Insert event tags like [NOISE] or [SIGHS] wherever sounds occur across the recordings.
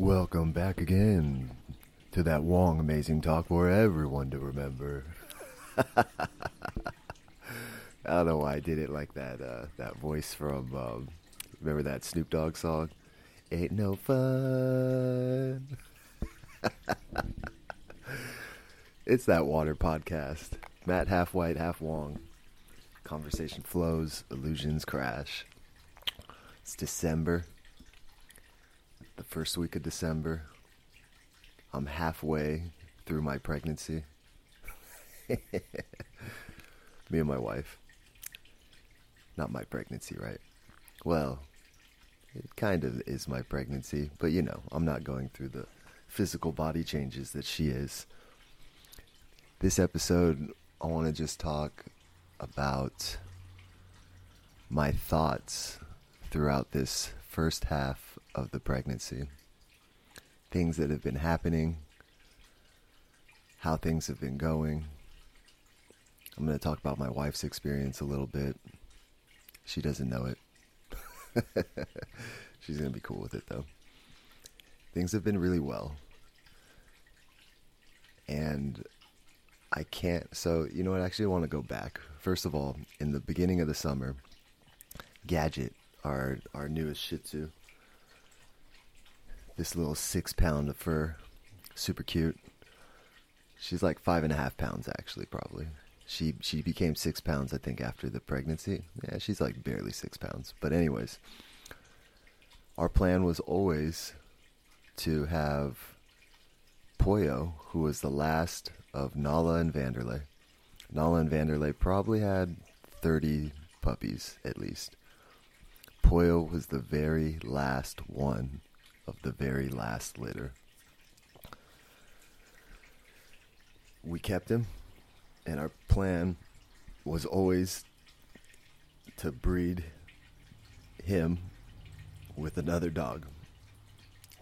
Welcome back again to that Wong Amazing Talk for everyone to remember. [LAUGHS] I don't know why I did it like that. Uh, that voice from um, remember that Snoop Dogg song? Ain't no fun. [LAUGHS] it's that water podcast. Matt half white, half Wong. Conversation flows, illusions crash. It's December first week of December. I'm halfway through my pregnancy. [LAUGHS] Me and my wife. Not my pregnancy, right? Well, it kind of is my pregnancy, but you know, I'm not going through the physical body changes that she is. This episode, I want to just talk about my thoughts throughout this first half of the pregnancy, things that have been happening, how things have been going. I'm going to talk about my wife's experience a little bit. She doesn't know it. [LAUGHS] She's going to be cool with it though. Things have been really well. And I can't. So, you know what? I actually want to go back. First of all, in the beginning of the summer, Gadget, our our newest Shih Tzu, this little six pound of fur. Super cute. She's like five and a half pounds actually, probably. She she became six pounds, I think, after the pregnancy. Yeah, she's like barely six pounds. But anyways, our plan was always to have Poyo, who was the last of Nala and Vanderlei. Nala and Vanderlei probably had 30 puppies at least. Poyo was the very last one of the very last litter. We kept him, and our plan was always to breed him with another dog.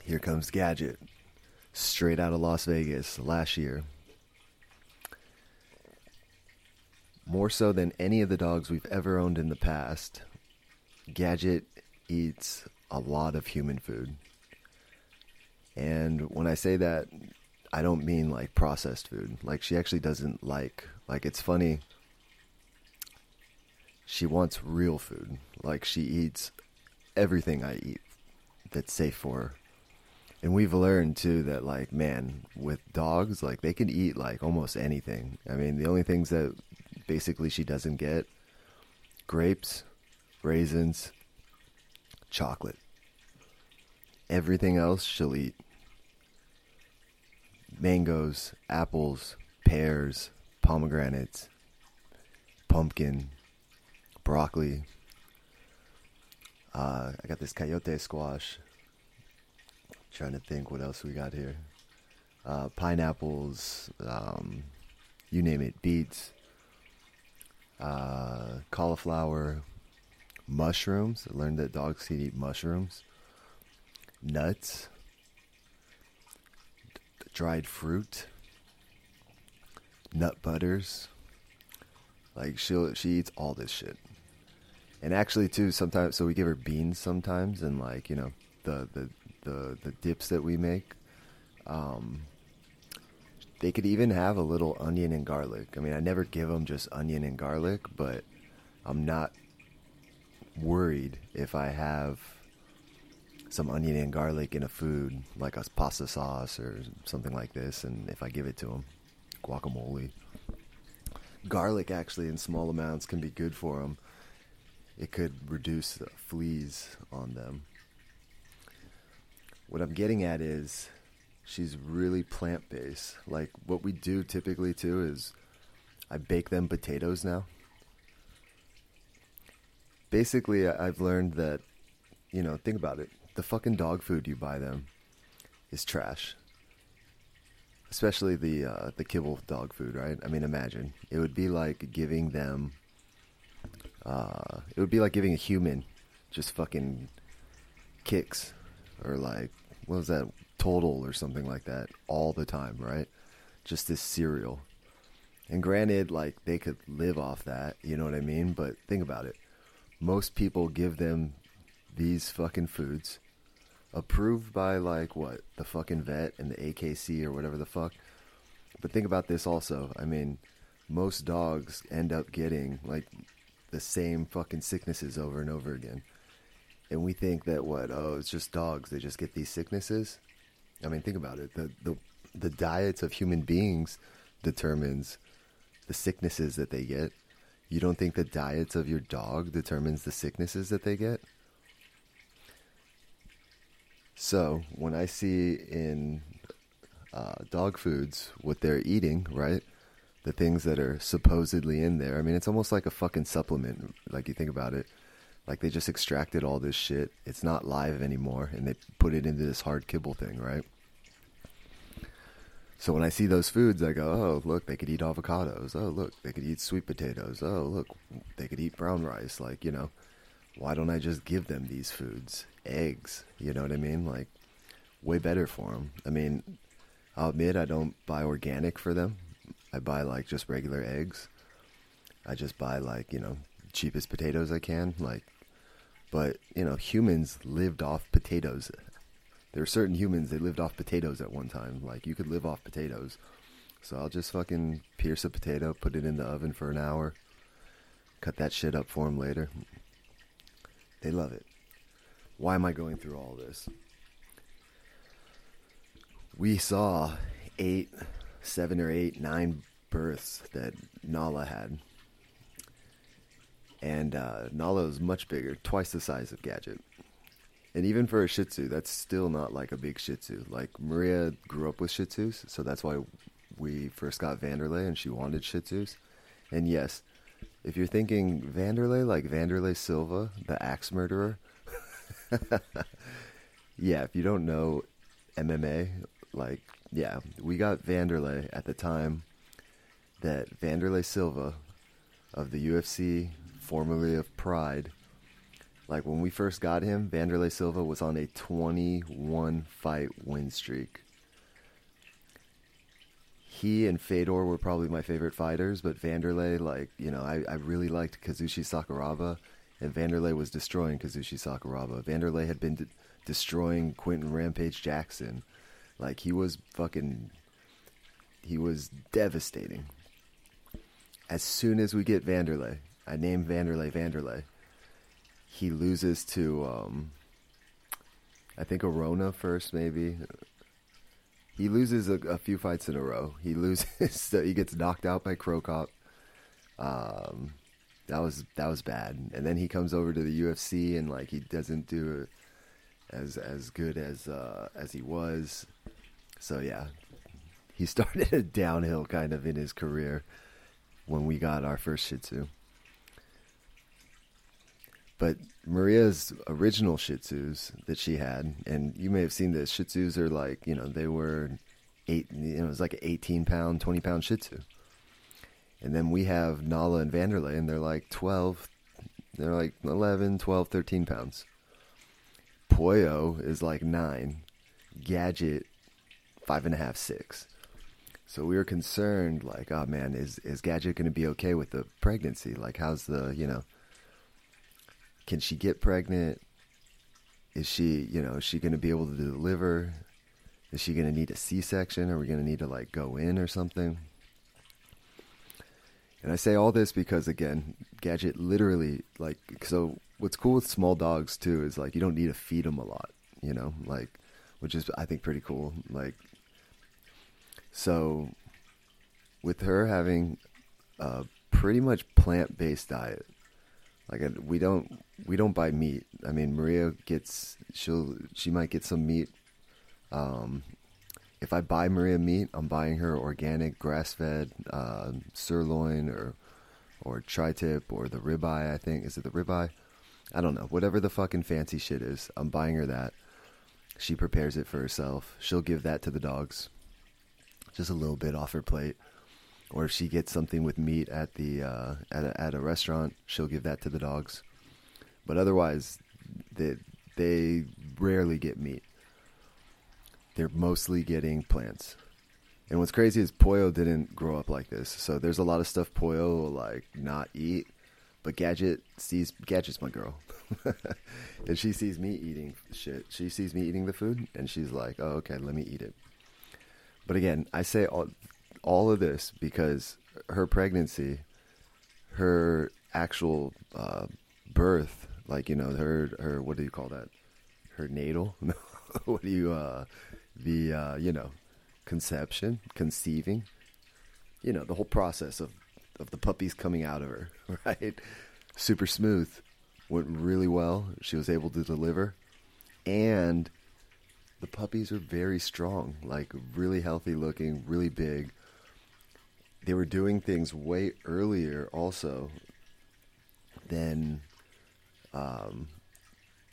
Here comes Gadget, straight out of Las Vegas last year. More so than any of the dogs we've ever owned in the past, Gadget eats a lot of human food. And when I say that, I don't mean like processed food. Like she actually doesn't like like it's funny. She wants real food. Like she eats everything I eat that's safe for her. And we've learned too that like man, with dogs, like they can eat like almost anything. I mean, the only things that basically she doesn't get grapes, raisins, chocolate. Everything else she'll eat mangoes, apples, pears, pomegranates, pumpkin, broccoli. Uh, I got this coyote squash. Trying to think what else we got here. Uh, pineapples, um, you name it, beets, uh, cauliflower, mushrooms. I learned that dogs can eat mushrooms, nuts, dried fruit, nut butters. Like she she eats all this shit. And actually too sometimes so we give her beans sometimes and like, you know, the the the, the dips that we make. Um they could even have a little onion and garlic. I mean, I never give them just onion and garlic, but I'm not worried if I have some onion and garlic in a food, like a pasta sauce or something like this, and if I give it to them, guacamole. Garlic, actually, in small amounts, can be good for them. It could reduce the fleas on them. What I'm getting at is she's really plant based. Like, what we do typically, too, is I bake them potatoes now. Basically, I've learned that, you know, think about it the fucking dog food you buy them is trash. Especially the uh, the kibble dog food, right? I mean, imagine it would be like giving them. Uh, it would be like giving a human just fucking Kix or like what was that total or something like that all the time, right? Just this cereal. And granted, like they could live off that, you know what I mean? But think about it. Most people give them these fucking foods approved by like what the fucking vet and the AKC or whatever the fuck. But think about this also. I mean, most dogs end up getting like the same fucking sicknesses over and over again. And we think that what, oh, it's just dogs, they just get these sicknesses. I mean, think about it. The the the diets of human beings determines the sicknesses that they get. You don't think the diets of your dog determines the sicknesses that they get? So, when I see in uh, dog foods what they're eating, right? The things that are supposedly in there. I mean, it's almost like a fucking supplement. Like you think about it, like they just extracted all this shit. It's not live anymore, and they put it into this hard kibble thing, right? So when I see those foods, I go, oh, look, they could eat avocados. Oh, look, they could eat sweet potatoes. Oh, look, they could eat brown rice. Like, you know, why don't I just give them these foods? Eggs, you know what I mean? Like, way better for them. I mean, I'll admit I don't buy organic for them. I buy like just regular eggs. I just buy like, you know, cheapest potatoes I can. Like, but, you know, humans lived off potatoes. There are certain humans that lived off potatoes at one time. Like, you could live off potatoes. So I'll just fucking pierce a potato, put it in the oven for an hour, cut that shit up for them later. They love it. Why am I going through all this? we saw eight, seven or eight, nine births that Nala had. And uh, Nala was much bigger, twice the size of Gadget. And even for a Shih Tzu, that's still not like a big Shih Tzu. Like Maria grew up with Shih Tzus, so that's why we first got Vanderlei, and she wanted Shih Tzus. And yes, if you're thinking Vanderlei, like Wanderlei Silva, the axe murderer, [LAUGHS] yeah, if you don't know MMA like, yeah, we got Vanderlei at the time that Wanderlei Silva of the UFC, formerly of Pride, like when we first got him, Wanderlei Silva was on a 21 fight win streak. He and Fedor were probably my favorite fighters, but Vanderlei, like, you know, I, I really liked Kazushi Sakuraba, and Vanderlei was destroying Kazushi Sakuraba. Vanderlei had been de- destroying Quinton Rampage Jackson. Like he was fucking he was devastating. As soon as we get Vanderlei, I name Vanderlei Vanderlei. He loses to um I think Arona first maybe. He loses a, a few fights in a row. He loses [LAUGHS] he gets knocked out by Cro Cop. Um that was that was bad. And then he comes over to the UFC and like he doesn't do as as good as uh, as he was. So yeah, he [LAUGHS] started a downhill kind of in his career when we got our first Shih Tzu. But Maria's original Shih Tzus that she had, and you may have seen this, Shih Tzus are like you know they were eight, you know it was like an eighteen pound, twenty pound Shih Tzu. And then we have Nala and Vanderlei, and they're like 12, they're like 11, 12, 13 pounds. Pollo is like nine. Gadget, five and a half, six. So we were concerned, like, oh man, is is Gadget going to be okay with the pregnancy? Like, how's the, you know, can she get pregnant? Is she, you know, is she going to be able to deliver? Is she going to need a C section? Are we going to need to like go in or something? And I say all this because again, Gadget literally like so what's cool with small dogs too is like you don't need to feed them a lot, you know, like which is I think pretty cool. Like so with her having a pretty much plant-based diet. Like we don't we don't buy meat. I mean, Maria gets she'll she might get some meat um, if I buy Maria meat, I'm buying her organic, grass-fed uh, sirloin or or tri-tip or the ribeye. I think is it the ribeye? I don't know. Whatever the fucking fancy shit is, I'm buying her that. She prepares it for herself. She'll give that to the dogs, just a little bit off her plate. Or if she gets something with meat at the uh, at a, at a restaurant, she'll give that to the dogs. But otherwise, they they rarely get meat they're mostly getting plants. And what's crazy is Pollo didn't grow up like this. So there's a lot of stuff Pollo will like not eat. But Gadget sees Gadget's my girl. [LAUGHS] and she sees me eating shit. She sees me eating the food, and she's like, "Oh, okay, let me eat it." But again, I say all all of this because her pregnancy, her actual uh, birth, like you know, her her what do you call that? Her natal? [LAUGHS] what do you uh, the uh, you know, conception, conceiving, you know, the whole process of of the puppies coming out of her, [LAUGHS] right? Super smooth, went really well. She was able to deliver, and the puppies are very strong, like really healthy looking, really big. They were doing things way earlier, also, than um,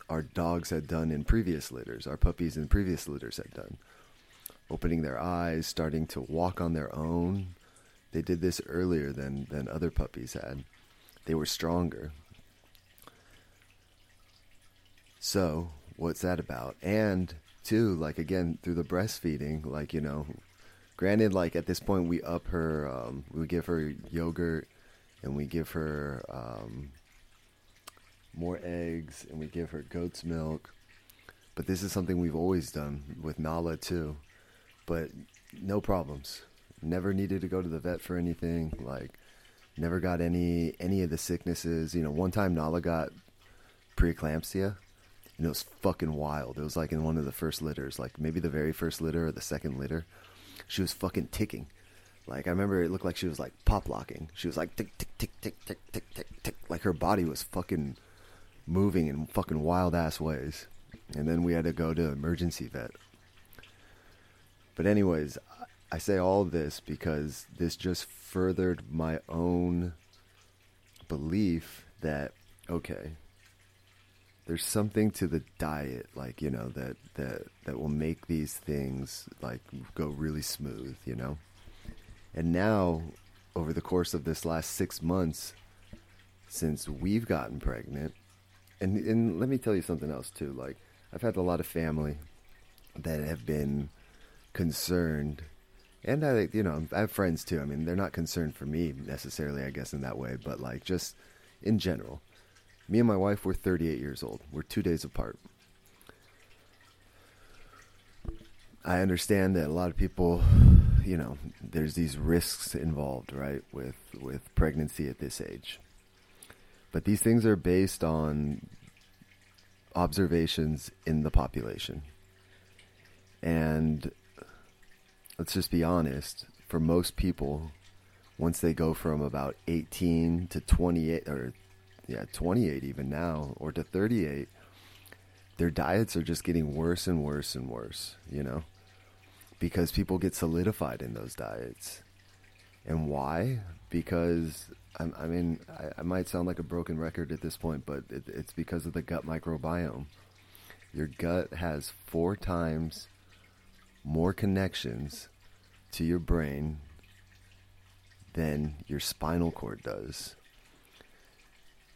our dogs had done in previous litters, our puppies in previous litters had done. Opening their eyes, starting to walk on their own. They did this earlier than, than other puppies had. They were stronger. So, what's that about? And, too, like, again, through the breastfeeding, like, you know, granted, like, at this point, we up her, um, we give her yogurt and we give her um, more eggs, and we give her goat's milk. But this is something we've always done with Nala too. But no problems. Never needed to go to the vet for anything. Like, never got any any of the sicknesses. You know, one time Nala got preeclampsia, and it was fucking wild. It was like in one of the first litters, like maybe the very first litter or the second litter. She was fucking ticking. Like I remember, it looked like she was like pop locking. She was like tick tick tick tick tick tick tick tick. Like her body was fucking moving in fucking wild ass ways. And then we had to go to emergency vet. But anyways, I say all this because this just furthered my own belief that okay, there's something to the diet like, you know, that that that will make these things like go really smooth, you know? And now over the course of this last 6 months since we've gotten pregnant, and and let me tell you something else too. Like I've had a lot of family that have been concerned, and I you know I have friends too. I mean they're not concerned for me necessarily, I guess in that way, but like just in general. Me and my wife we're 38 years old. We're two days apart. I understand that a lot of people, you know, there's these risks involved, right, with with pregnancy at this age. But these things are based on observations in the population. And let's just be honest, for most people, once they go from about 18 to 28, or yeah, 28 even now, or to 38, their diets are just getting worse and worse and worse, you know? Because people get solidified in those diets. And why? Because I, I mean, I, I, might sound like a broken record at this point, but it, it's because of the gut microbiome. Your gut has four times more connections to your brain than your spinal cord does.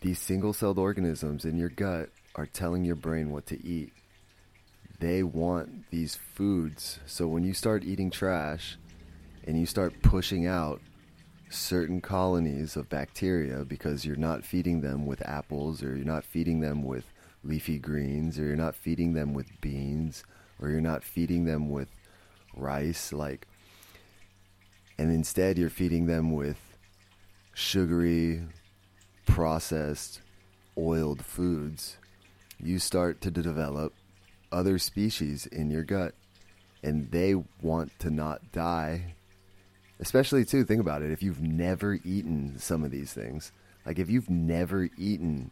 These single celled organisms in your gut are telling your brain what to eat. They want these foods. So when you start eating trash and you start pushing out certain colonies of bacteria because you're not feeding them with apples or you're not feeding them with leafy greens or you're not feeding them with beans or you're not feeding them with rice like and instead you're feeding them with sugary processed oiled foods you start to develop other species in your gut and they want to not die Especially too, think about it. If you've never eaten some of these things, like if you've never eaten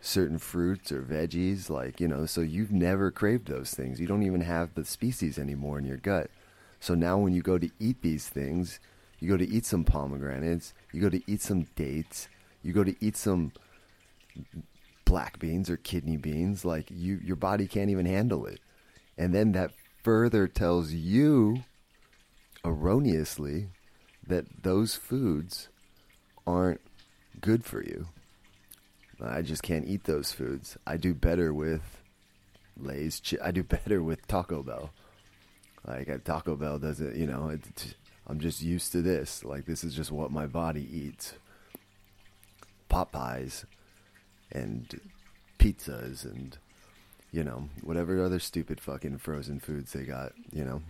certain fruits or veggies, like you know, so you've never craved those things. You don't even have the species anymore in your gut. So now, when you go to eat these things, you go to eat some pomegranates, you go to eat some dates, you go to eat some black beans or kidney beans. Like you, your body can't even handle it, and then that further tells you erroneously that those foods aren't good for you. I just can't eat those foods. I do better with Lay's. I do [LAUGHS] better with Taco Bell. Like uh, Taco Bell doesn't, you know. I'm just used to this. Like this is just what my body eats. Popeyes and pizzas and you know whatever other stupid fucking frozen foods they got. You know.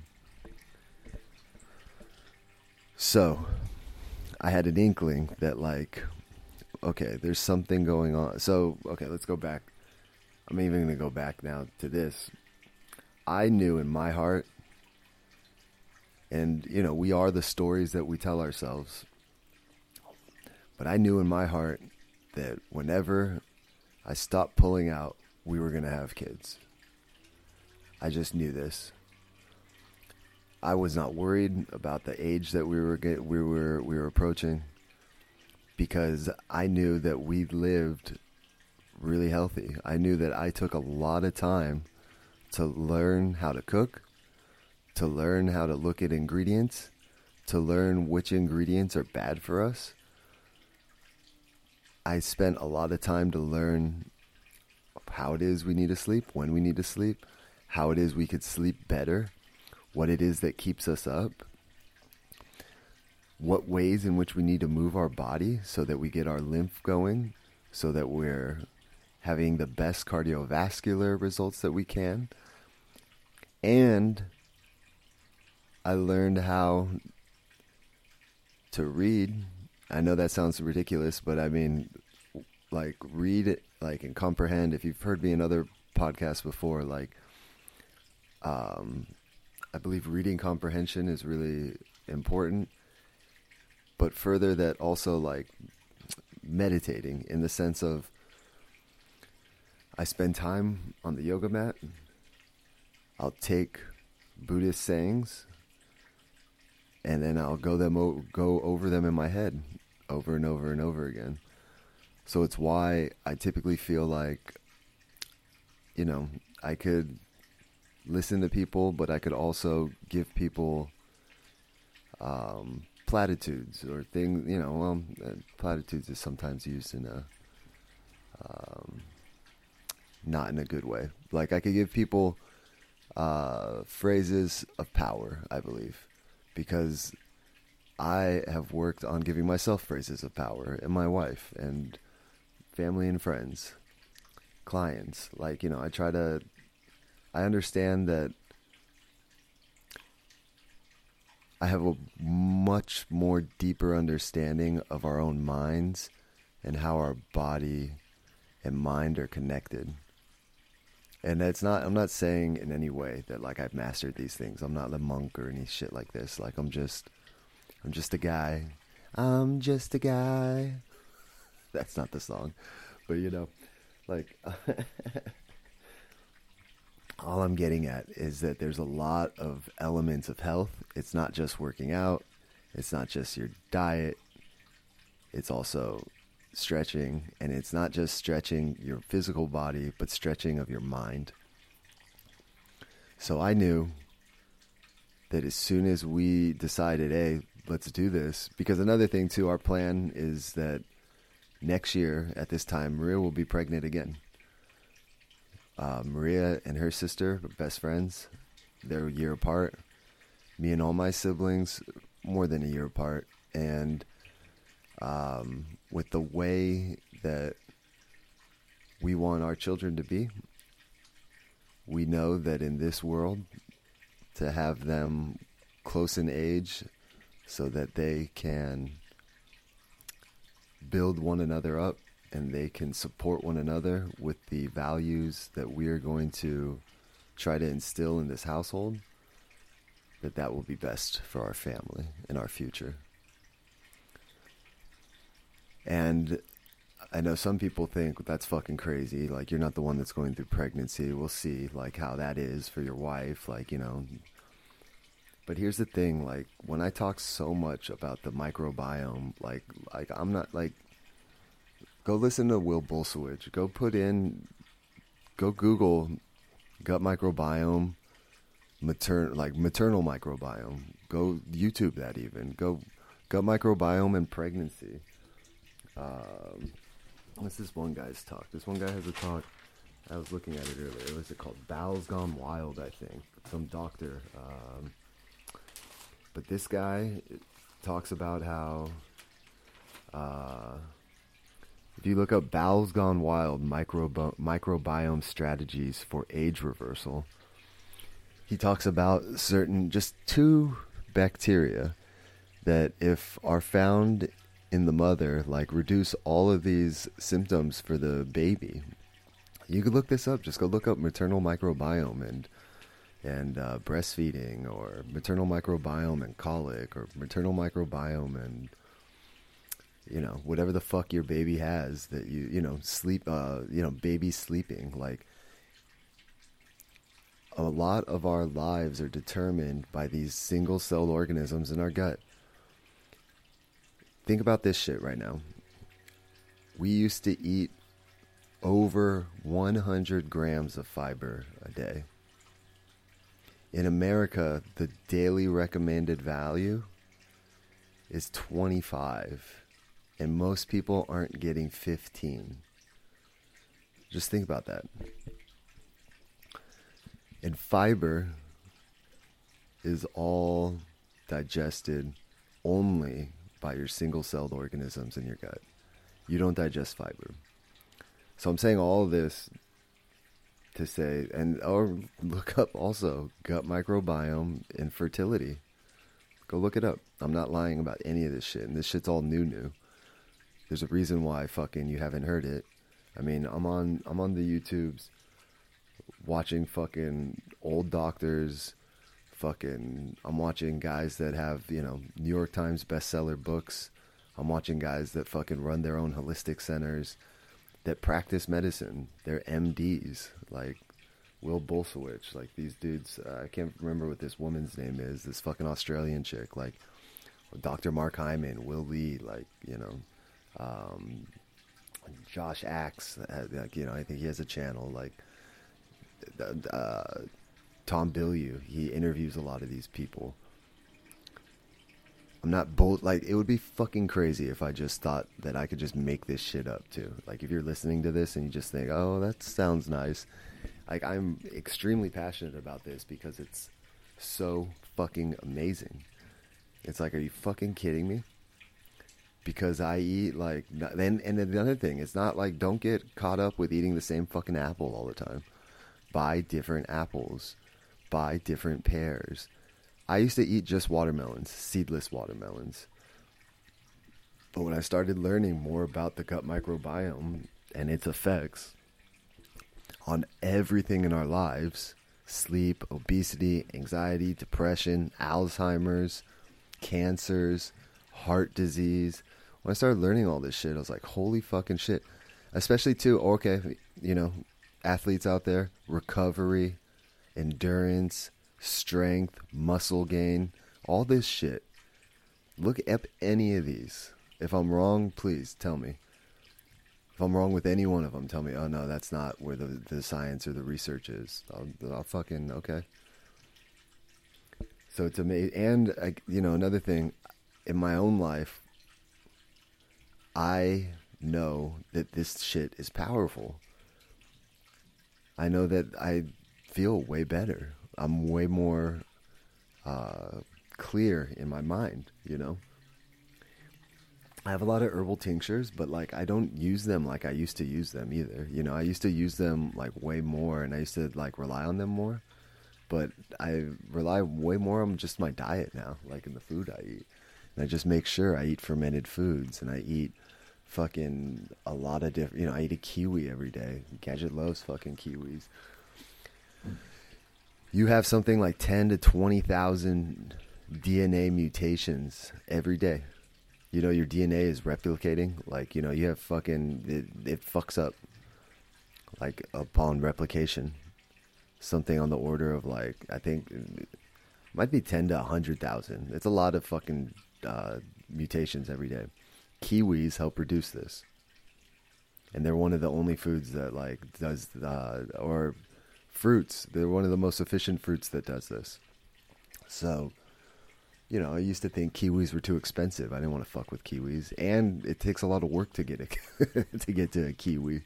So, I had an inkling that like, okay, there's something going on. So, okay, let's go back. I'm even to go back now to this. I knew in my heart, and you know, we are the stories that we tell ourselves. But I knew in my heart that whenever I stopped pulling out, we were going to have kids. I just knew this. I was not worried about the age that we were get, we were we were approaching because I knew that we lived really healthy. I knew that I took a lot of time to learn how to cook, to learn how to look at ingredients, to learn which ingredients are bad for us. I spent a lot of time to learn how it is we need to sleep, when we need to sleep, how it is we could sleep better, what it is that keeps us up, what ways in which we need to move our body so that we get our lymph going, so that we're having the best cardiovascular results that we can. And I learned how to read. I know that sounds ridiculous, but I mean, like, read it, like, and comprehend. If you've heard me in other podcasts before, like, um, I believe reading comprehension is really important. But further, that also like meditating in the sense of I spend time on the yoga mat. I'll take Buddhist sayings, and then I'll go them o- go over them in my head over and over and over again. So it's why I typically feel like, you know, I could listen to people, but I could also give people um, platitudes or things. You know, well, uh, platitudes is sometimes used in a um, not in a good way. Like I could give people uh, phrases of power. I believe because I have worked on giving myself phrases of power, and my wife, and family and friends, clients. Like you know, I try to I understand that I have a much more deeper understanding of our own minds and how our body and mind are connected. And that's not I'm not saying in any way that like I've mastered these things. I'm not a monk or any shit like this. Like I'm just I'm just a guy. I'm just a guy. [LAUGHS] That's not the song. But you know, like [LAUGHS] all I'm getting at is that there's a lot of elements of health. It's not just working out, it's not just your diet, it's also stretching. And it's not just stretching your physical body, but stretching of your mind. So I knew that as soon as we decided, hey, let's do this, because another thing too, our plan is that next year at this time, Maria will be pregnant again. Uh, Maria and her sister, best friends, they're a year apart. Me and all my siblings, more than a year apart. And um, with the way that we want our children to be, we know that in this world, to have them close in age so that they can build one another up and they can support one another with the values that we are going to try to instill in this household, that that will be best for our family and our future. And I know some people think that's fucking crazy. Like you're not the one that's going through pregnancy. We'll see like how that is for your wife. Like you know. But here's the thing. Like when I talk so much about the microbiome, like like I'm not like go listen to Will Bulsiewicz. Go put in, go Google gut microbiome, matern like maternal microbiome. Go YouTube that even. Go gut microbiome and pregnancy. Um, what's this one guy's talk? This one guy has a talk. I was looking at it earlier. What's it called? Bowels Gone Wild, I think. Some doctor. Um, but this guy talks about how uh, If you look up Bowels Gone Wild microbi- microbiome strategies for age reversal, he talks about certain, just two bacteria that, if are found in the mother, like reduce all of these symptoms for the baby. You could look this up. Just go look up maternal microbiome and and uh, breastfeeding, or maternal microbiome and colic, or maternal microbiome and you know whatever the fuck your baby has that you you know sleep uh you know baby sleeping like a lot of our lives are determined by these single celled organisms in our gut think about this shit right now we used to eat over 100 grams of fiber a day in america the daily recommended value is 25 and most people aren't getting 15. Just think about that. And fiber is all digested only by your single celled organisms in your gut. You don't digest fiber. So I'm saying all this to say, and or look up also gut microbiome and fertility. Go look it up. I'm not lying about any of this shit, and this shit's all new, new. There's a reason why fucking you haven't heard it. I mean, I'm on I'm on the YouTubes watching fucking old doctors fucking I'm watching guys that have, you know, New York Times bestseller books. I'm watching guys that fucking run their own holistic centers that practice medicine. They're MDs like Will Bulsiewicz, like these dudes. Uh, I can't remember what this woman's name is. This fucking Australian chick, like Dr. Mark Hyman, Will Lee, like you know, um, Josh Axe, uh, like you know, I think he has a channel. Like uh, Tom Bilyeu, he interviews a lot of these people. I'm not bold. Like it would be fucking crazy if I just thought that I could just make this shit up too. Like if you're listening to this and you just think, "Oh, that sounds nice," like I'm extremely passionate about this because it's so fucking amazing. It's like, are you fucking kidding me? because I eat like then and then the other thing it's not like don't get caught up with eating the same fucking apple all the time. Buy different apples, buy different pears. I used to eat just watermelons, seedless watermelons. But when I started learning more about the gut microbiome and its effects on everything in our lives sleep, obesity, anxiety, depression, Alzheimer's, cancers, heart disease when I started learning all this shit, I was like, holy fucking shit. Especially too, okay, you know, athletes out there, recovery, endurance, strength, muscle gain, all this shit. Look up any of these. If I'm wrong, please tell me. If I'm wrong with any one of them, tell me. Oh no, that's not where the the science or the research is. I'll, I'll fucking okay. So it's amazing, and you know another thing, in my own life, I know that this shit is powerful. I know that I feel way better. I'm way more uh, clear in my mind, you know? I have a lot of herbal tinctures, but like I don't use them like I used to use them either. You know, I used to use them like way more and I used to like rely on them more. But I rely way more on just my diet now, like in the food I eat. And I just make sure I eat fermented foods and I eat fucking a lot of different. You know, I eat a kiwi every day. Gadget loves fucking kiwis. You have something like ten to twenty thousand DNA mutations every day. You know, your DNA is replicating. Like, you know, you have fucking it, it fucks up. Like upon replication, something on the order of like I think might be ten to hundred thousand. It's a lot of fucking uh, mutations every day kiwis help reduce this, and they're one of the only foods that like does uh, or fruits. They're one of the most efficient fruits that does this. So, you know, I used to think kiwis were too expensive. I didn't want to fuck with kiwis, and it takes a lot of work to get a, [LAUGHS] to get to a kiwi.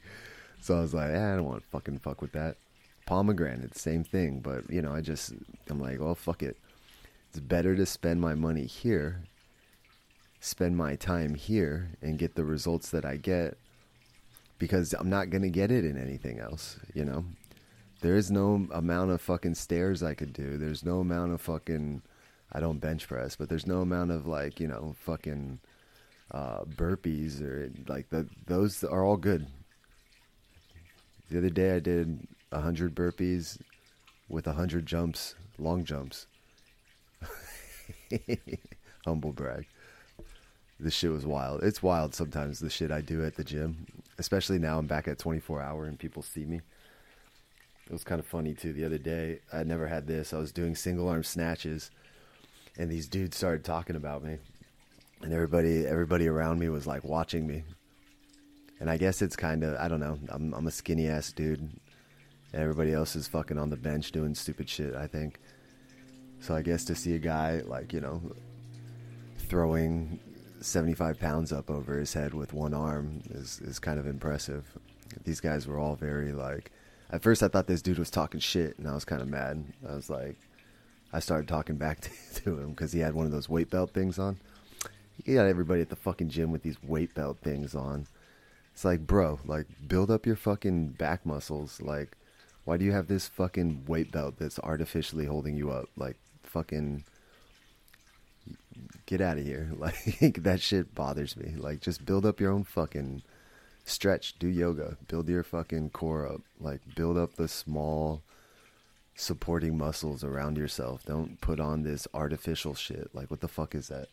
So I was like, eh, I don't want to fucking fuck with that. Pomegranate, same thing, but you know, I just I'm like, well, fuck it. It's better to spend my money here spend my time here and get the results that I get because I'm not gonna get it in anything else. You know, there is no amount of fucking stairs I could do. There's no amount of fucking. I don't bench press, but there's no amount of like you know fucking uh, burpees or like the those are all good. The other day I did hundred burpees with hundred jumps, long jumps. [LAUGHS] Humble brag. This shit was wild. It's wild sometimes the shit I do at the gym, especially now I'm back at 24 hour and people see me. It was kind of funny too. The other day, I never had this. I was doing single arm snatches, and these dudes started talking about me, and everybody, everybody around me was like watching me. And I guess it's kind of, I don't know. I'm, I'm a skinny ass dude, everybody else is fucking on the bench doing stupid shit. I think. So I guess to see a guy like you know throwing 75 pounds up over his head with one arm is is kind of impressive. These guys were all very like. At first, I thought this dude was talking shit, and I was kind of mad. I was like, I started talking back [LAUGHS] to, to him because he had one of those weight belt things on. He got everybody at the fucking gym with these weight belt things on. It's like, bro, like build up your fucking back muscles. Like, why do you have this fucking weight belt that's artificially holding you up? Like, fucking get out of here. [LAUGHS] Like that shit bothers me. Like just build up your own fucking stretch, do yoga, build your fucking core up. Like build up the small supporting muscles around yourself. Don't put on this artificial shit. Like what the fuck is that?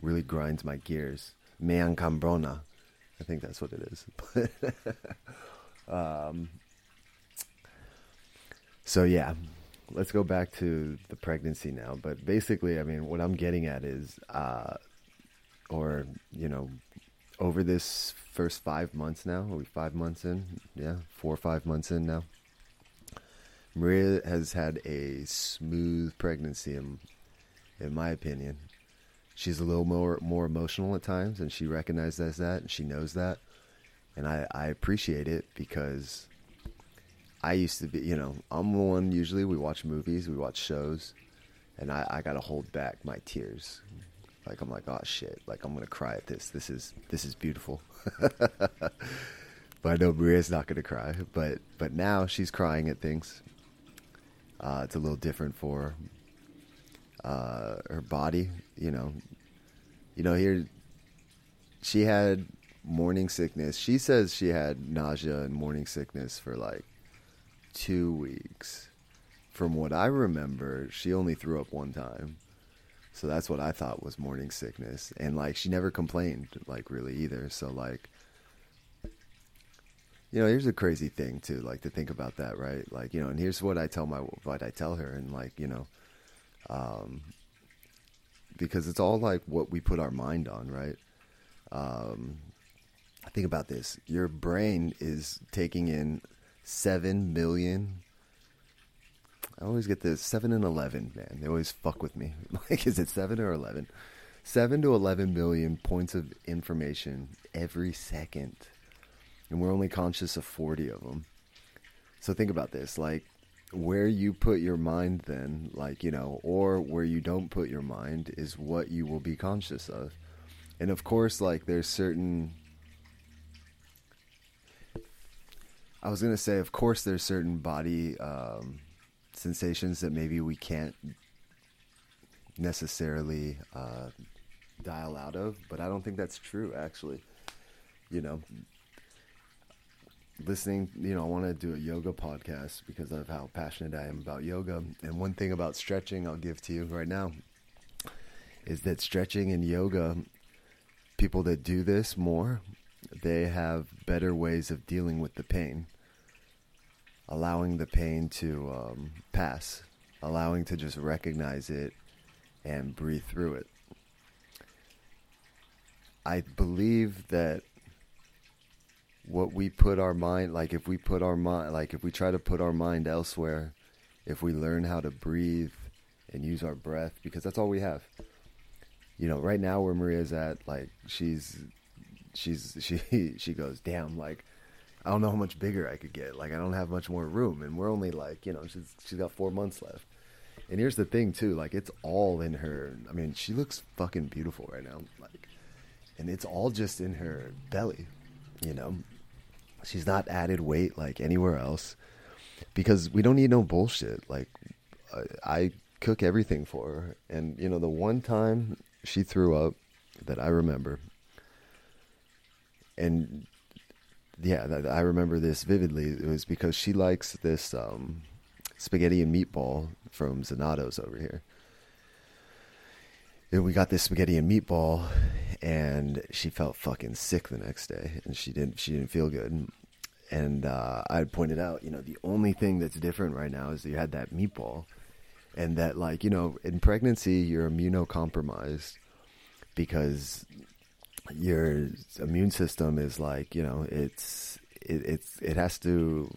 Really grinds my gears. Man cambrona. I think that's what it is. [LAUGHS] um so yeah, let's go back to the pregnancy now. But basically, I mean, what I'm getting at is, uh, or you know, over this first five months now, are we five months in? Yeah, four or five months in now. Maria has had a smooth pregnancy, in, in my opinion. She's a little more more emotional at times, and she recognizes that, and she knows that, and I, I appreciate it because I used to be, you know, I'm the one usually we watch movies, we watch shows, and I, I gotta hold back my tears. Like I'm like, oh shit, like I'm gonna cry at this. This is this is beautiful. [LAUGHS] but I know Maria's not gonna cry. But but now she's crying at things. Uh, it's a little different for uh, her body, you know. You know, here she had morning sickness. She says she had nausea and morning sickness for like two weeks. From what I remember, she only threw up one time. So that's what I thought was morning sickness. And like she never complained like really either. So like you know, here's a crazy thing too, like to think about that, right? Like, you know, and here's what I tell my what I tell her and like, you know, um because it's all like what we put our mind on, right? Um think about this. Your brain is taking in seven million. I always get this seven and eleven, man. They always fuck with me. [LAUGHS] Like, is it seven or eleven? Seven to eleven million points of information every second, and we're only conscious of forty of them. So think about this, like where you put your mind, then, like you know, or where you don't put your mind is what you will be conscious of. And of course, like there's certain I was gonna say, of course, there's certain body um, sensations that maybe we can't necessarily uh, dial out of, but I don't think that's true. Actually, you know, listening, you know, I want to do a yoga podcast because of how passionate I am about yoga. And one thing about stretching, I'll give to you right now, is that stretching and yoga, people that do this more they have better ways of dealing with the pain, allowing the pain to um, pass, allowing to just recognize it and breathe through it. I believe that what we put our mind, like if we put our mind, like if we try to put our mind elsewhere, if we learn how to breathe and use our breath, because that's all we have. You know, right now where Maria's at, like she's she's [LAUGHS] she she goes, damn, like I don't know how much bigger I could get. Like I don't have much more room, and we're only like you know she's she's got four months left. And here's the thing too, like it's all in her. I mean, she looks fucking beautiful right now, like, and it's all just in her belly. You know, she's not added weight like anywhere else because we don't need no bullshit. Like, I, I cook everything for her. And, you know, the one time she threw up that I remember, and yeah, I remember this vividly. It was because she likes this um, spaghetti and meatball from Zanato's over here. And we got this spaghetti and meatball, and she felt fucking sick the next day, and she didn't. She didn't feel good. And uh, I pointed out, you know, the only thing that's different right now is you had that meatball, and that like you know, in pregnancy you're immunocompromised because your immune system is like you know it's it, it's it has to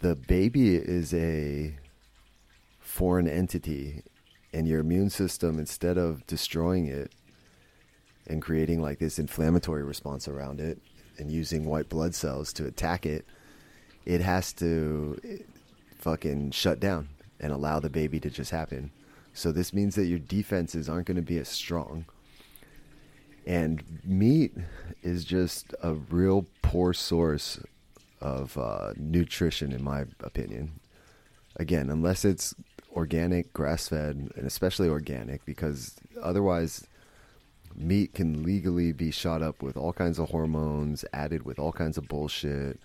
the baby is a foreign entity and your immune system instead of destroying it and creating like this inflammatory response around it and using white blood cells to attack it it has to fucking shut down and allow the baby to just happen. So this means that your defenses aren't going to be as strong and meat is just a real poor source of uh, nutrition, in my opinion. Again, unless it's organic, grass fed, and especially organic, because otherwise, meat can legally be shot up with all kinds of hormones, added with all kinds of bullshit.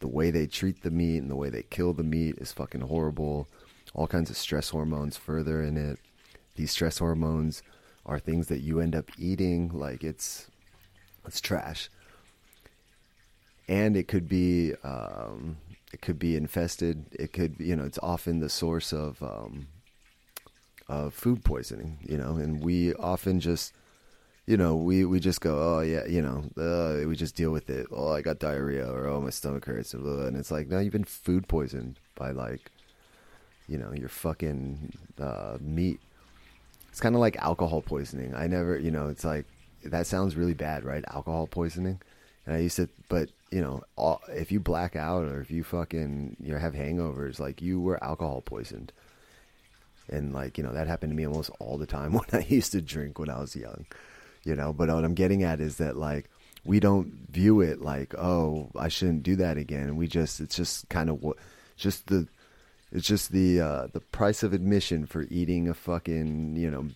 The way they treat the meat and the way they kill the meat is fucking horrible. All kinds of stress hormones further in it. These stress hormones are things that you end up eating like it's it's trash. And it could be um, it could be infested it could you know it's often the source of um, of food poisoning you know and we often just you know we we just go oh yeah you know uh, we just deal with it. Oh i got diarrhea or oh my stomach hurts and it's like no you've been food poisoned by like you know your fucking uh, meat it's kind of like alcohol poisoning. I never, you know, it's like that sounds really bad, right? Alcohol poisoning. And I used to, but you know, all, if you black out or if you fucking you know, have hangovers, like you were alcohol poisoned. And like you know, that happened to me almost all the time [LAUGHS] when I used to drink when I was young. You know, but what I'm getting at is that like we don't view it like, oh, I shouldn't do that again. We just, it's just kind of what, just the it's just the uh, the price of admission for eating a fucking you know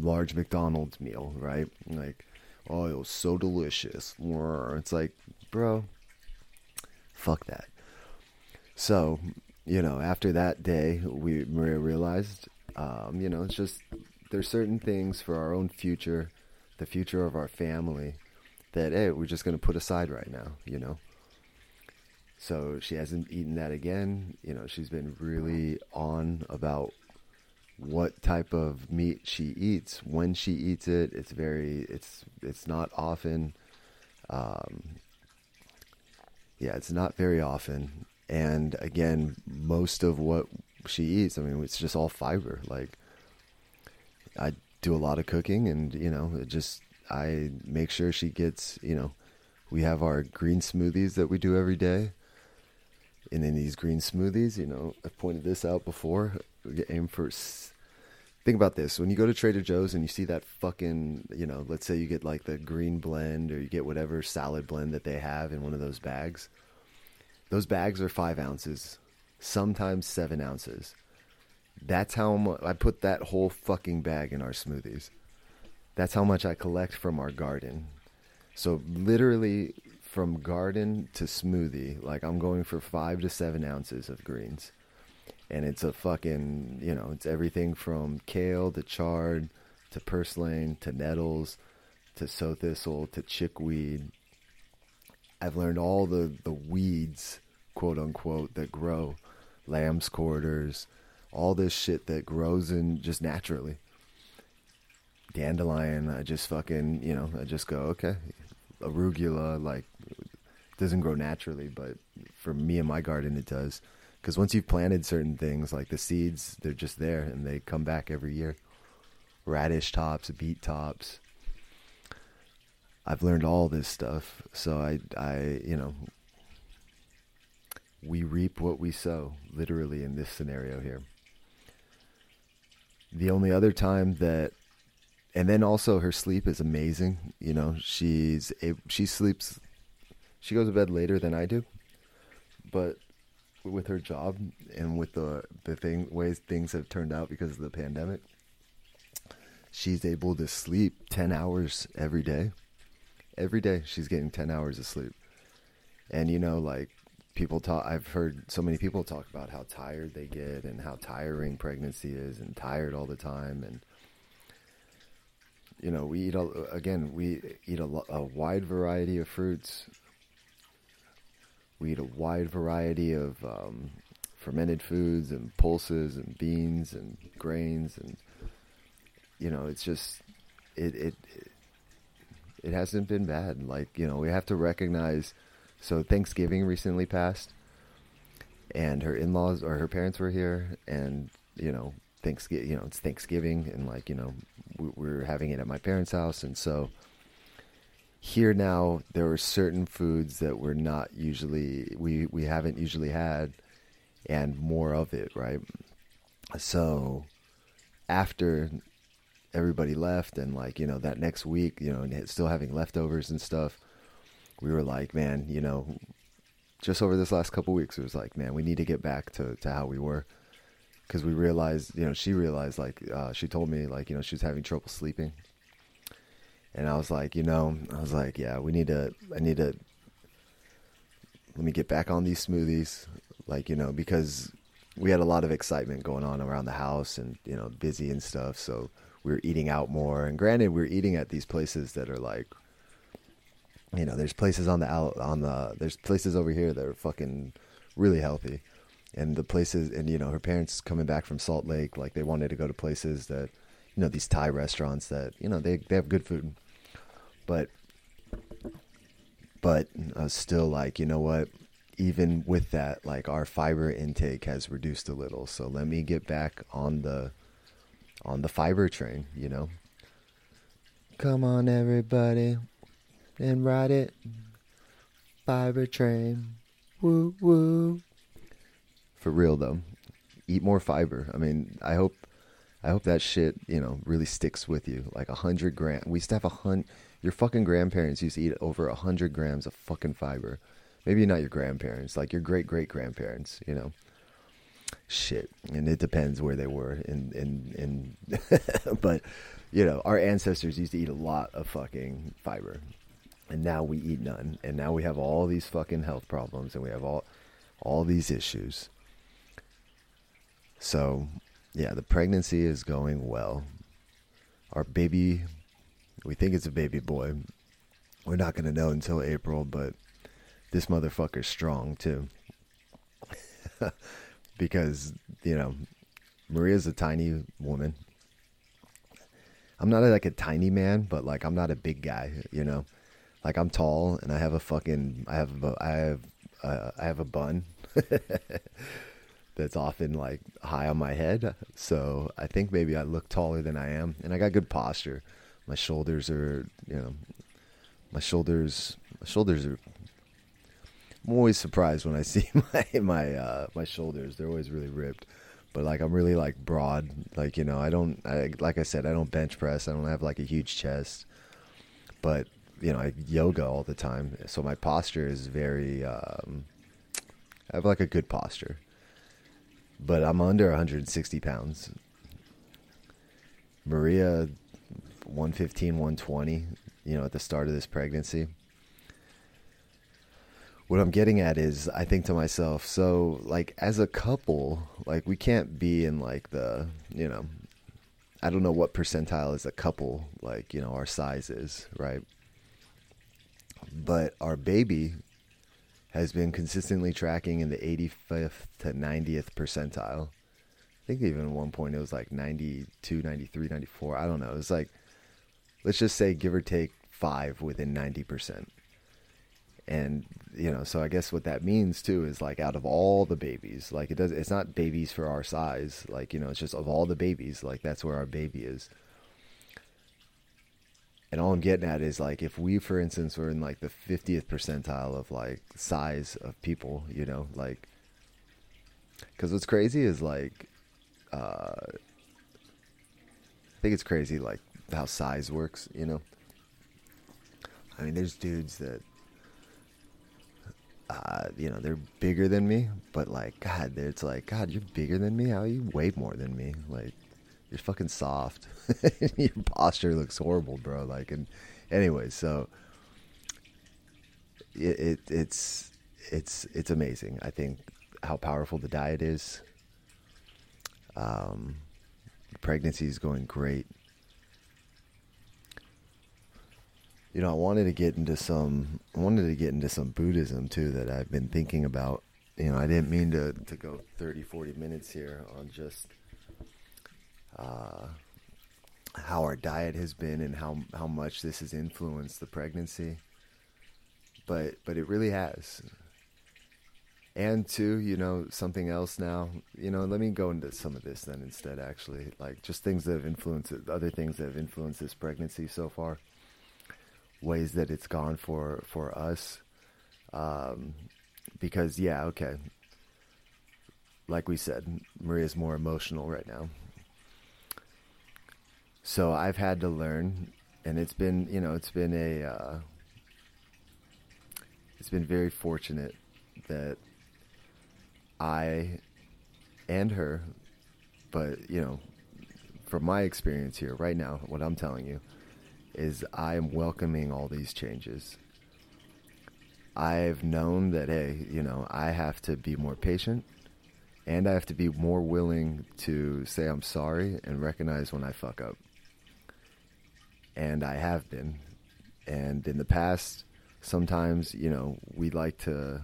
large McDonald's meal, right? Like, oh, it was so delicious. It's like, bro, fuck that. So, you know, after that day, we Maria realized, um, you know, it's just there's certain things for our own future, the future of our family, that hey, we're just gonna put aside right now, you know. So she hasn't eaten that again. You know, she's been really on about what type of meat she eats, when she eats it. It's very, it's, it's not often. Um, yeah, it's not very often. And again, most of what she eats, I mean, it's just all fiber. Like, I do a lot of cooking, and you know, it just I make sure she gets. You know, we have our green smoothies that we do every day and then these green smoothies, you know, I've pointed this out before. Aim for. Think about this: when you go to Trader Joe's and you see that fucking, you know, let's say you get like the green blend or you get whatever salad blend that they have in one of those bags. Those bags are five ounces, sometimes seven ounces. That's how much I put that whole fucking bag in our smoothies. That's how much I collect from our garden. So literally from garden to smoothie, like I'm going for five to seven ounces of greens. And it's a fucking, you know, it's everything from kale to chard to purslane to nettles to sow thistle to chickweed. I've learned all the, the weeds, quote unquote, that grow lamb's quarters, all this shit that grows in just naturally. Dandelion, I just fucking, you know, I just go, okay, arugula like doesn't grow naturally, but for me and my garden it does. Because once you've planted certain things, like the seeds, they're just there and they come back every year. Radish tops, beet tops. I've learned all this stuff, so I, I, you know, we reap what we sow, literally in this scenario here. The only other time that and then also her sleep is amazing. You know, she's she sleeps she goes to bed later than I do, but with her job and with the the thing ways things have turned out because of the pandemic, she's able to sleep ten hours every day. Every day she's getting ten hours of sleep, and you know, like people talk. I've heard so many people talk about how tired they get and how tiring pregnancy is, and tired all the time, and you know, we eat a, again. We eat a, a wide variety of fruits. We eat a wide variety of um, fermented foods and pulses and beans and grains and you know, it's just it it it hasn't been bad. Like you know, we have to recognize. So Thanksgiving recently passed, and her in-laws or her parents were here, and you know, Thanksgiving. You know, it's Thanksgiving, and like you know, we, we're having it at my parents' house, and so here now there were certain foods that we're not usually we we haven't usually had, and more of it, right? So after everybody left, and like you know that next week, you know, and still having leftovers and stuff, we were like, man, you know, just over this last couple weeks, it was like, man, we need to get back to to how we were because we realized, you know, she realized, like, uh, she told me, like, you know, she was having trouble sleeping. And I was like, you know, I was like, yeah, we need to, I need to, let me get back on these smoothies. Like, you know, because we had a lot of excitement going on around the house and, you know, busy and stuff. So we were eating out more. And granted, we are eating at these places that are like, you know, there's places on the out on the, there's places over here that are fucking really healthy and the places and you know her parents coming back from Salt Lake like they wanted to go to places that you know these Thai restaurants that you know they they have good food. But but uh, still like you know what? Even with that like our fiber intake has reduced a little. So let me get back on the on the fiber train you know? Come on everybody and ride it. Fiber train. Woo woo. For real though. Eat more fiber. I mean, I hope, I hope that shit you know really sticks with you. Like a hundred gram. We used to have a hundred. Your fucking grandparents used to eat over a hundred grams of fucking fiber. Maybe not your grandparents, like your great great grandparents. You know, shit. And it depends where they were. In in in, [LAUGHS] but you know, our ancestors used to eat a lot of fucking fiber, and now we eat none. And now we have all these fucking health problems, and we have all all these issues. So, yeah, the pregnancy is going well. Our baby, we think it's a baby boy. We're not going to know until April, but this motherfucker's strong too. [LAUGHS] because, you know, Maria's a tiny woman. I'm not like a tiny man, but like I'm not a big guy, you know. Like I'm tall and I have a fucking I have a, I have uh, I have a bun. [LAUGHS] that's often like high on my head. So I think maybe I look taller than I am, and I got good posture. My shoulders are, you know, my shoulders, my shoulders are. I'm always surprised when I [LAUGHS] see my my uh, my shoulders. They're always really ripped, but like I'm really like broad. Like you know, I don't I, like I said, I don't bench press. I don't have like a huge chest, but you know, I yoga all the time, so my posture is very. Um, I have like a good posture but I'm under 160 pounds. Maria, 115, 120, you know, at the start of this pregnancy. What I'm getting at is, I think to myself, so like as a couple, like we can't be in like the, you know, I don't know what percentile is a couple, like, you know, our size is, right? But our baby has been consistently tracking in the 85th to 90th percentile. I think even at one point it was like 92, 93, 94. I don't know. It was like, let's just say give or take five within 90%. And, you know, so I guess what that means too is like out of all the babies, like it does, it's not babies for our size. Like, you know, it's just of all the babies, like that's where our baby is. And all I'm getting at is like if we, for instance, were in like the 50th percentile of like size of people, you know, like, because what's crazy is like, uh, I think it's crazy like how size works, you know. I mean, there's dudes that uh, you know, they're bigger than me, but like, God, it's like, God, you're bigger than me. How are you way more than me? Like, you're fucking soft. [LAUGHS] Your posture looks horrible, bro. Like, and anyway, so it, it it's it's it's amazing. I think how powerful the diet is. Um, pregnancy is going great. You know, I wanted to get into some. I wanted to get into some Buddhism too that I've been thinking about. You know, I didn't mean to to go 30, 40 minutes here on just uh, how our diet has been and how how much this has influenced the pregnancy. But but it really has. And two, you know, something else now. You know, let me go into some of this then instead. Actually, like just things that have influenced other things that have influenced this pregnancy so far ways that it's gone for for us. Um, because yeah, okay. Like we said, Maria's more emotional right now. So I've had to learn, and it's been you know it's been a uh, it's been very fortunate that I and her, but you know, from my experience here right now, what I'm telling you is I am welcoming all these changes. I've known that, hey, you know, I have to be more patient and I have to be more willing to say I'm sorry and recognize when I fuck up. And I have been. And in the past, sometimes, you know, we like to,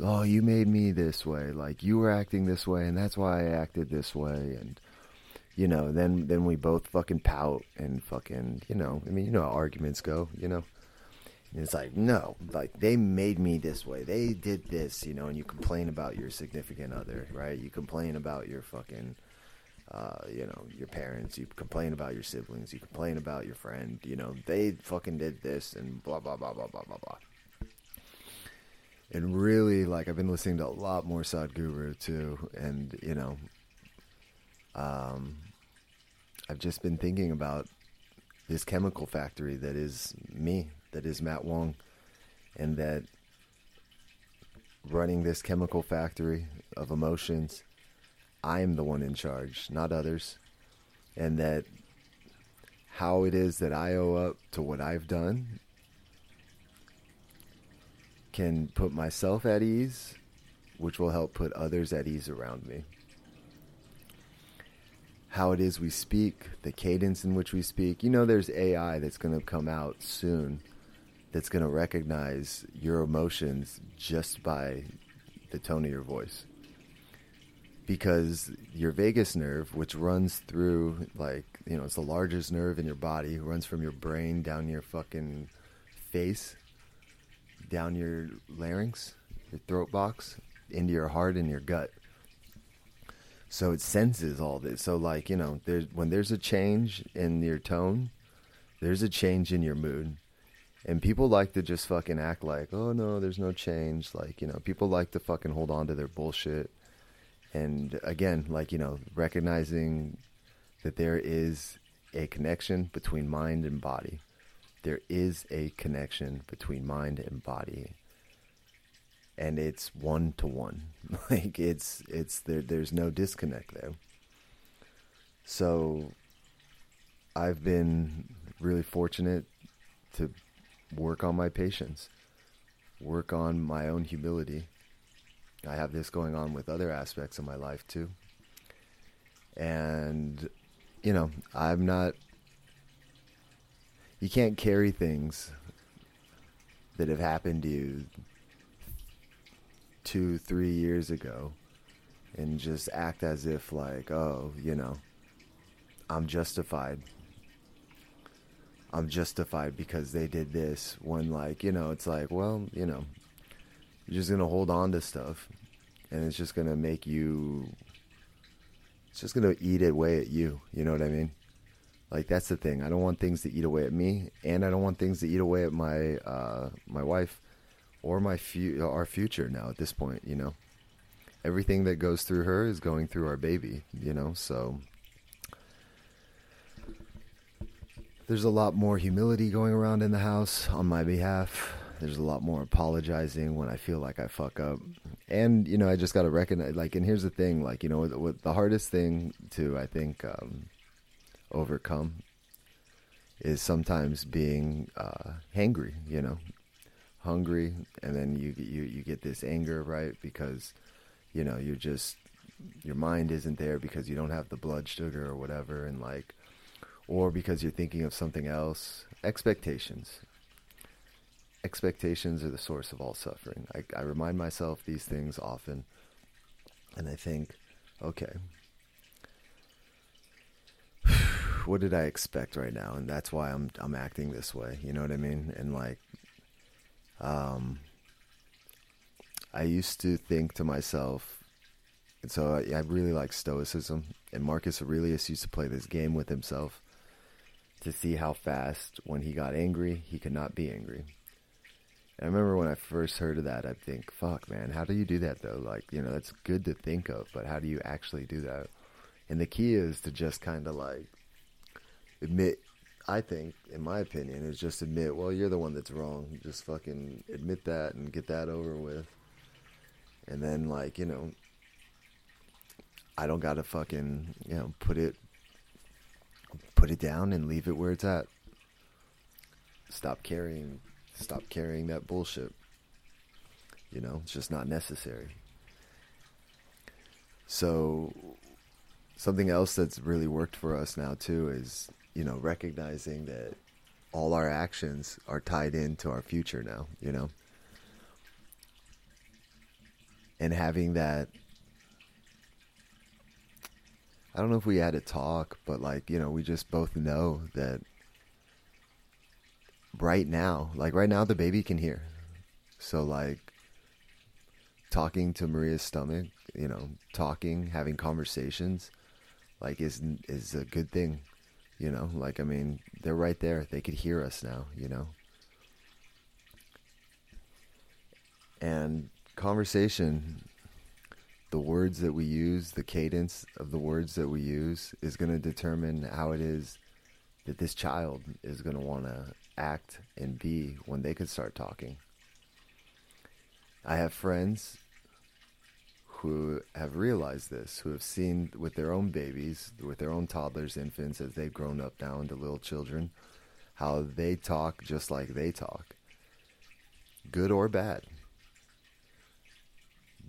oh, you made me this way. Like, you were acting this way, and that's why I acted this way. And, you know, then then we both fucking pout and fucking, you know, I mean, you know how arguments go, you know. And it's like, no, like they made me this way. They did this, you know, and you complain about your significant other, right? You complain about your fucking uh, you know, your parents, you complain about your siblings, you complain about your friend, you know, they fucking did this and blah blah blah blah blah blah blah. And really, like I've been listening to a lot more Sadhguru too, and you know, um, I've just been thinking about this chemical factory that is me, that is Matt Wong, and that running this chemical factory of emotions, I'm the one in charge, not others. And that how it is that I owe up to what I've done can put myself at ease, which will help put others at ease around me how it is we speak, the cadence in which we speak. You know, there's AI that's going to come out soon that's going to recognize your emotions just by the tone of your voice. Because your vagus nerve, which runs through, like, you know, it's the largest nerve in your body, runs from your brain down your fucking face, down your larynx, your throat box, into your heart and your gut so it senses all this. So like you know, there's when there's a change in your tone, there's a change in your mood, and people like to just fucking act like, oh no, there's no change. Like you know, people like to fucking hold on to their bullshit. And again, like you know, recognizing that there is a connection between mind and body. There is a connection between mind and body and it's one to one. Like it's it's there. There's no disconnect there. So I've been really fortunate to work on my patience, work on my own humility. I have this going on with other aspects of my life too. And, you know, I'm not, you can't carry things that have happened to you two, three years ago and just act as if, like, oh, you know, I'm justified. I'm justified because they did this. When, like, you know, it's like, well, you know, you're just to hold on to stuff and it's just to make you, it's just to eat away at you. You know what I mean? Like that's the thing. I don't want things to eat away at me, and I don't want things to eat away at my uh, my wife or my fu- our future now at this point, you know. Everything that goes through her is going through our baby, you know, so there's a lot more humility going around in the house on my behalf. There's a lot more apologizing when I feel like I fuck up. And, you know, I just got to recognize, like, and here's the thing, like, you know, what, the hardest thing to, I think, um, overcome is sometimes being uh, hangry, you know, hungry, and then you you you get this anger, right? Because you know you're just your mind isn't there because you don't have the blood sugar or whatever, and like, or because you're thinking of something else. Expectations. Expectations are the source of all suffering. I, I remind myself these things often, and I think, okay, [SIGHS] what did I expect right now? And that's why I'm I'm acting this way. You know what I mean? And like, um, I used to think to myself, and so I, I really like Stoicism. And Marcus Aurelius used to play this game with himself to see how fast, when he got angry, he could not be angry. I remember when I first heard of that, I think, fuck, man, how do you do that though? Like, you know, that's good to think of, but how do you actually do that? And the key is to just kind of like admit I think, in my opinion, is just admit, well, you're the one that's wrong. Just fucking admit that and get that over with. And then, like, you know, I don't gotta fucking, you know, put it, put it down and leave it where it's at. Stop carrying, stop carrying that bullshit. You know, it's just not necessary. So, something else that's really worked for us now too is you know, recognizing that all our actions are tied into our future now, you know? And having that I don't know if we had a talk, but like, you know, we just both know that right now, like right now the baby can hear. So like talking to Maria's stomach, you know, talking, having conversations like is is a good thing you know, like, I mean, they're right there. They could hear us now, you know. And conversation, the words that we use, the cadence of the words that we use is going to determine how it is that this child is going to want to act and be when they could start talking. I have friends who have realized this, who have seen with their own babies, with their own toddlers, infants, as they've grown up now into little children, how they talk just like they talk, good or bad.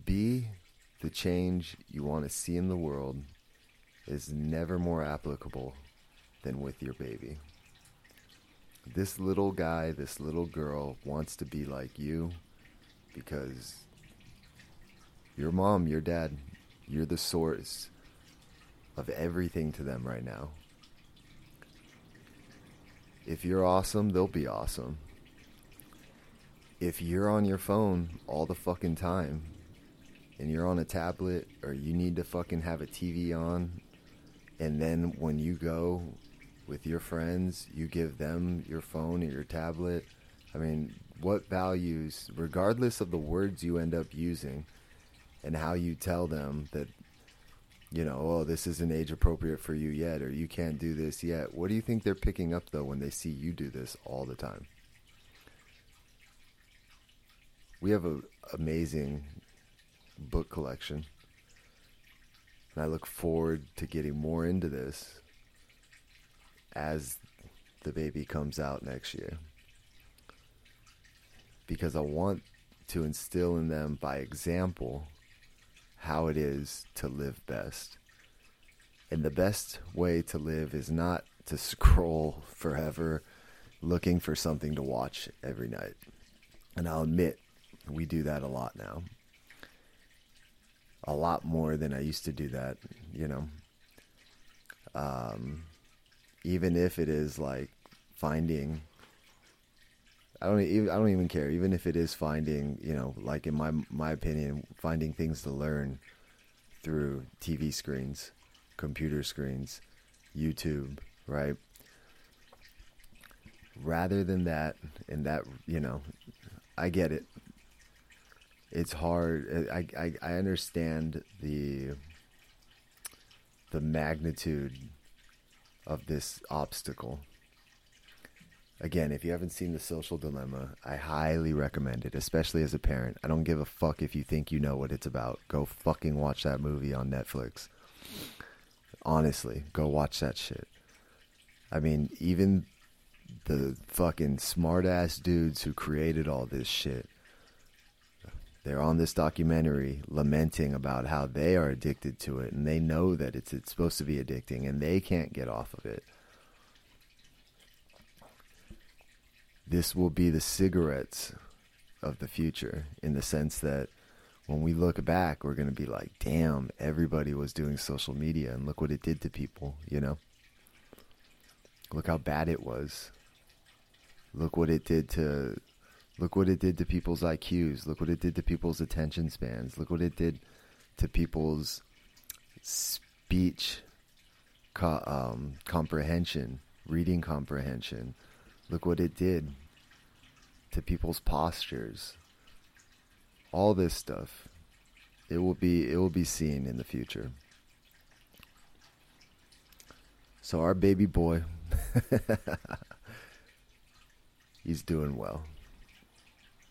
Be the change you want to see in the world is never more applicable than with your baby. This little guy, this little girl wants to be like you because your mom, your dad, you're the source of everything to them right now. If you're awesome, they'll be awesome. If you're on your phone all the fucking time and you're on a tablet or you need to fucking have a TV on and then when you go with your friends, you give them your phone or your tablet. I mean, what values, regardless of the words you end up using, and how you tell them that you know, oh, this isn't age appropriate for you yet, or you can't do this yet. What do you think they're picking up though when they see you do this all the time? We have an amazing book collection, and I look forward to getting more into this as the baby comes out next year. Because I want to instill in them by example how it is to live best. And the best way to live is not to [LAUGHS] scroll forever looking for something to watch every night. And I'll admit, we do that a lot now. A lot more than I used to do that, you know. Um, even if it is like finding I don't even I don't even care. Even if it is finding, you know, like in my my opinion, finding things to learn through TV screens, computer screens, YouTube, right? Rather than that, and that you know, I get it. It's hard. I I, I understand the the magnitude of this obstacle Again, if you haven't seen The Social Dilemma, I highly recommend it, especially as a parent. I don't give a fuck if you think you know what it's about. Go fucking watch that movie on Netflix. Honestly, go watch that shit. I mean, even the fucking smart ass dudes who created all this shit, they're on this documentary lamenting about how they are addicted to it and they know that it's it's supposed to be addicting and they can't get off of it. this will be the cigarettes of the future in the sense that when we look back, we're going to be like, damn, everybody was doing social media and look what it did to people, you know? Look how bad it was. Look what it did to look what it did to people's IQs. Look what it did to people's attention spans. Look what it did to people's speech co- um, comprehension, reading comprehension. Look what it did to people's postures. All this stuff. It will be it will be seen in the future. So our baby boy [LAUGHS] he's doing well.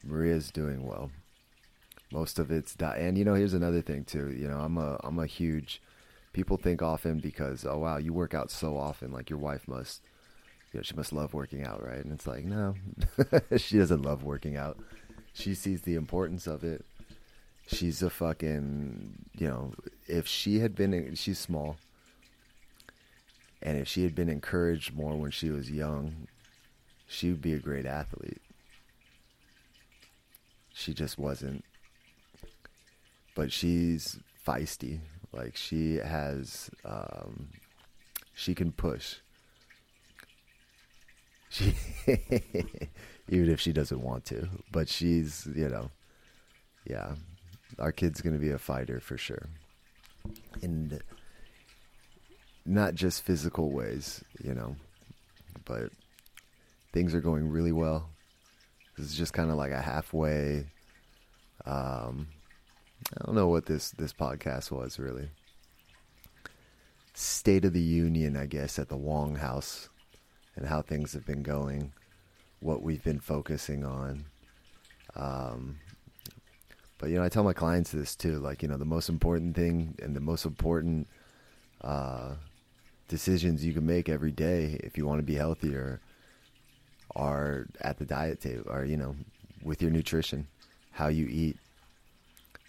Maria's doing well. Most of it's di- and you know here's another thing too. You know, I'm a I'm a huge people think often because oh wow, you work out so often like your wife must you know, she must love working out, right? And it's like, no, [LAUGHS] she doesn't love working out. She sees the importance of it. She's a fucking, you know, if she had been, she's small. And if she had been encouraged more when she was young, she would be a great athlete. She just wasn't. But she's feisty. Like she has, um, she can push she, [LAUGHS] even if she doesn't want to, but she's, you know, yeah, our kid's going to be a fighter for sure. And not just physical ways, you know, but things are going really well. Is just kind of like a halfway. Um, I don't know what this this podcast was really. State of the Union, I guess, at the Wong House and how things have been going, what we've been focusing on. Um, but you know, I tell my clients this too. Like you know, the most important thing and the most important uh, decisions you can make every day if you want to be healthier are at the diet table, or you know, with your nutrition, how you eat.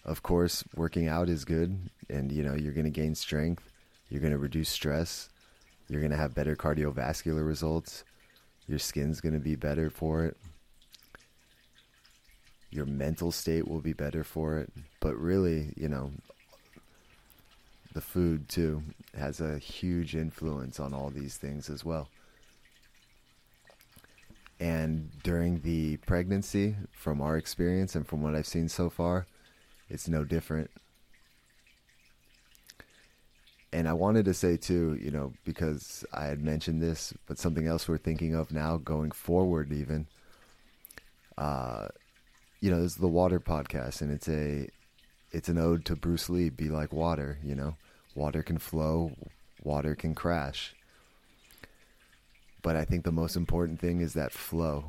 Of course, working out is good, and you know you're going to gain strength. You're going to reduce stress. You're going to have better cardiovascular results. Your skin's going to be better for it. Your mental state will be better for it. But really, you know, the food too has a huge influence on all these things as well. And during the pregnancy, from our experience and from what I've seen so far, it's no different and I wanted to say too, you know, because I had mentioned this, but something else we're thinking of now going forward, even. Uh, you know, this is the Water podcast, and it's a, it's an ode to Bruce Lee. Be like water, you know, water can flow, water can crash. But I think the most important thing is that flow.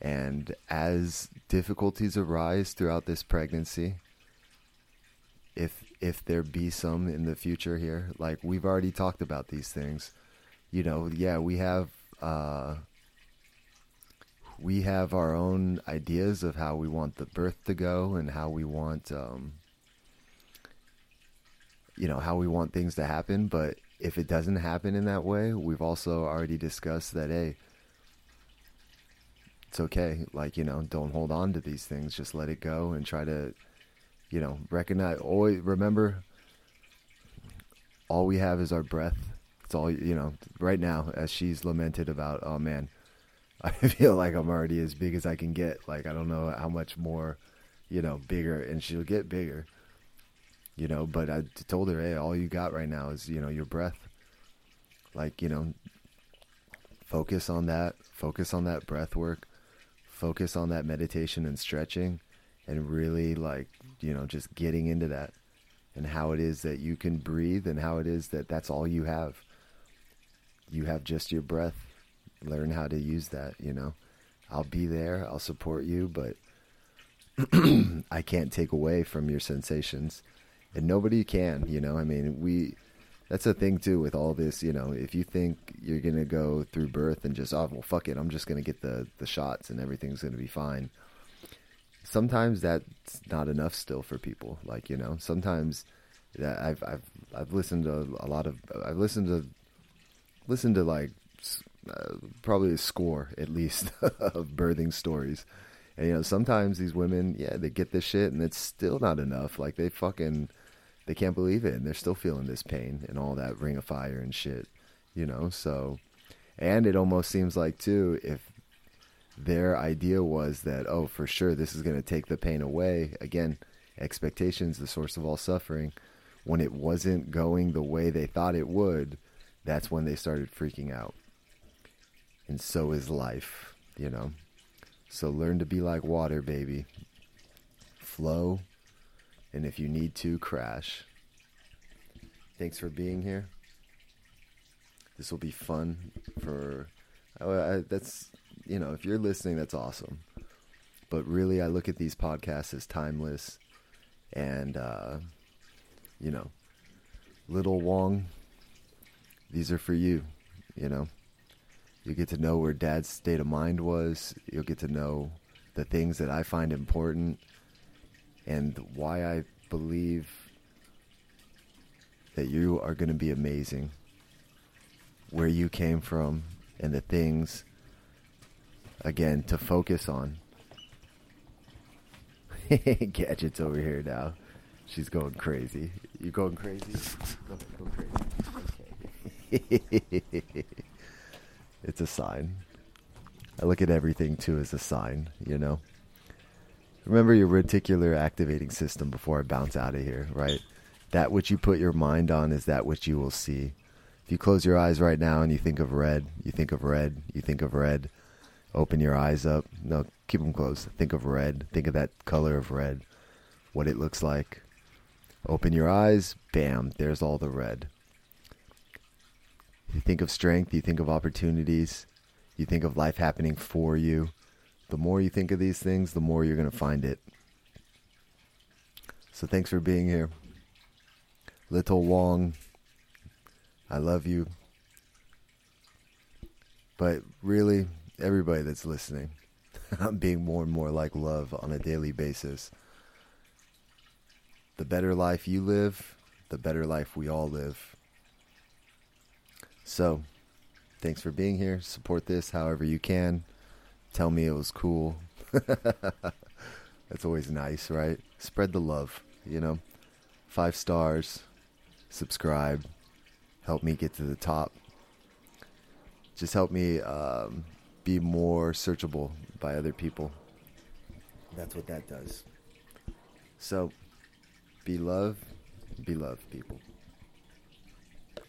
And as difficulties arise throughout this pregnancy, if if there be some in the future here. Like we've already talked about these things. You know, yeah, we have uh, we have our own ideas of how we want the birth to go and how we want um, you know how we want things to happen. But if it doesn't happen in that way, we've also already discussed that hey, it's okay. Like you know, don't hold on to these things. Just let it go and try to you know, recognize, always remember, all we have is our breath. It's all, you know, right now, as she's lamented about, oh man, [LAUGHS] I feel like I'm already as big as I can get. Like, I don't know how much more, you know, bigger, and she'll get bigger, you know, but I told her, hey, all you got right now is, you know, your breath. Like, you know, focus on that, focus on that breath work, focus on that meditation and stretching and really like you know just getting into that and how it is that you can breathe and how it is that that's all you have you have just your breath learn how to use that, you know. I'll be there, I'll support you, but [CLEARS THROAT] I can't take away from your sensations. And nobody can, you know. I mean, we that's the thing too with all this, you know, if you think you're to go through birth and just oh, well fuck it, I'm just to get the the shots and everything's to be fine. Sometimes that's not enough still for people. Like, you know, sometimes that I've I've I've listened to a lot of I've listened to listened to like uh, probably a score at least [LAUGHS] of birthing stories. And you know, sometimes these women, yeah, they get this shit and it's still not enough. Like they fucking they can't believe it and they're still feeling this pain and all that ring of fire and shit, you know? So and it almost seems like too if their idea was that oh, for sure this is going to take the pain away. Again, expectations the source of all suffering. When it wasn't going the way they thought it would, that's when they started freaking out and so is life, you know. So learn to be like water, baby. Flow, and if you need to, crash. Thanks for being here. This will be fun for. I, that's you know, if you're listening, that's awesome. But really, I look at these podcasts as timeless, and uh, you know, little Wong. These are for you. You know. You get to know where dad's state of mind was. You'll get to know the things that I find important and why I believe that you are going to be amazing. Where you came from and the things, again, to focus on. [LAUGHS] Gadget's over here now. She's going crazy. You going crazy? Go, crazy. Okay. [LAUGHS] it's a sign. I look at everything too as a sign, you know. Remember your reticular activating system before I bounce out of here, right? That which you put your mind on is that which you will see. If you close your eyes right now and you think of red, you think of red, you think of red. Open your eyes up. No, keep them closed. Think of red. Think of that color of red. What it looks like. Open your eyes. Bam, there's all the red. You think of strength, you think of opportunities, you think of life happening for you. The more you think of these things, the more you're going to find it. So thanks for being here. Little Wong, I love you. But really, everybody that's listening, [LAUGHS] I'm being more and more like love on a daily basis. The better life you live, the better life we all live. So, thanks for being here. Support this however you can. Tell me it was cool. [LAUGHS] That's always nice, right? Spread the love, you know? Five stars, subscribe, help me get to the top. Just help me um, be more searchable by other people. That's what that does. So, be love, be love, people.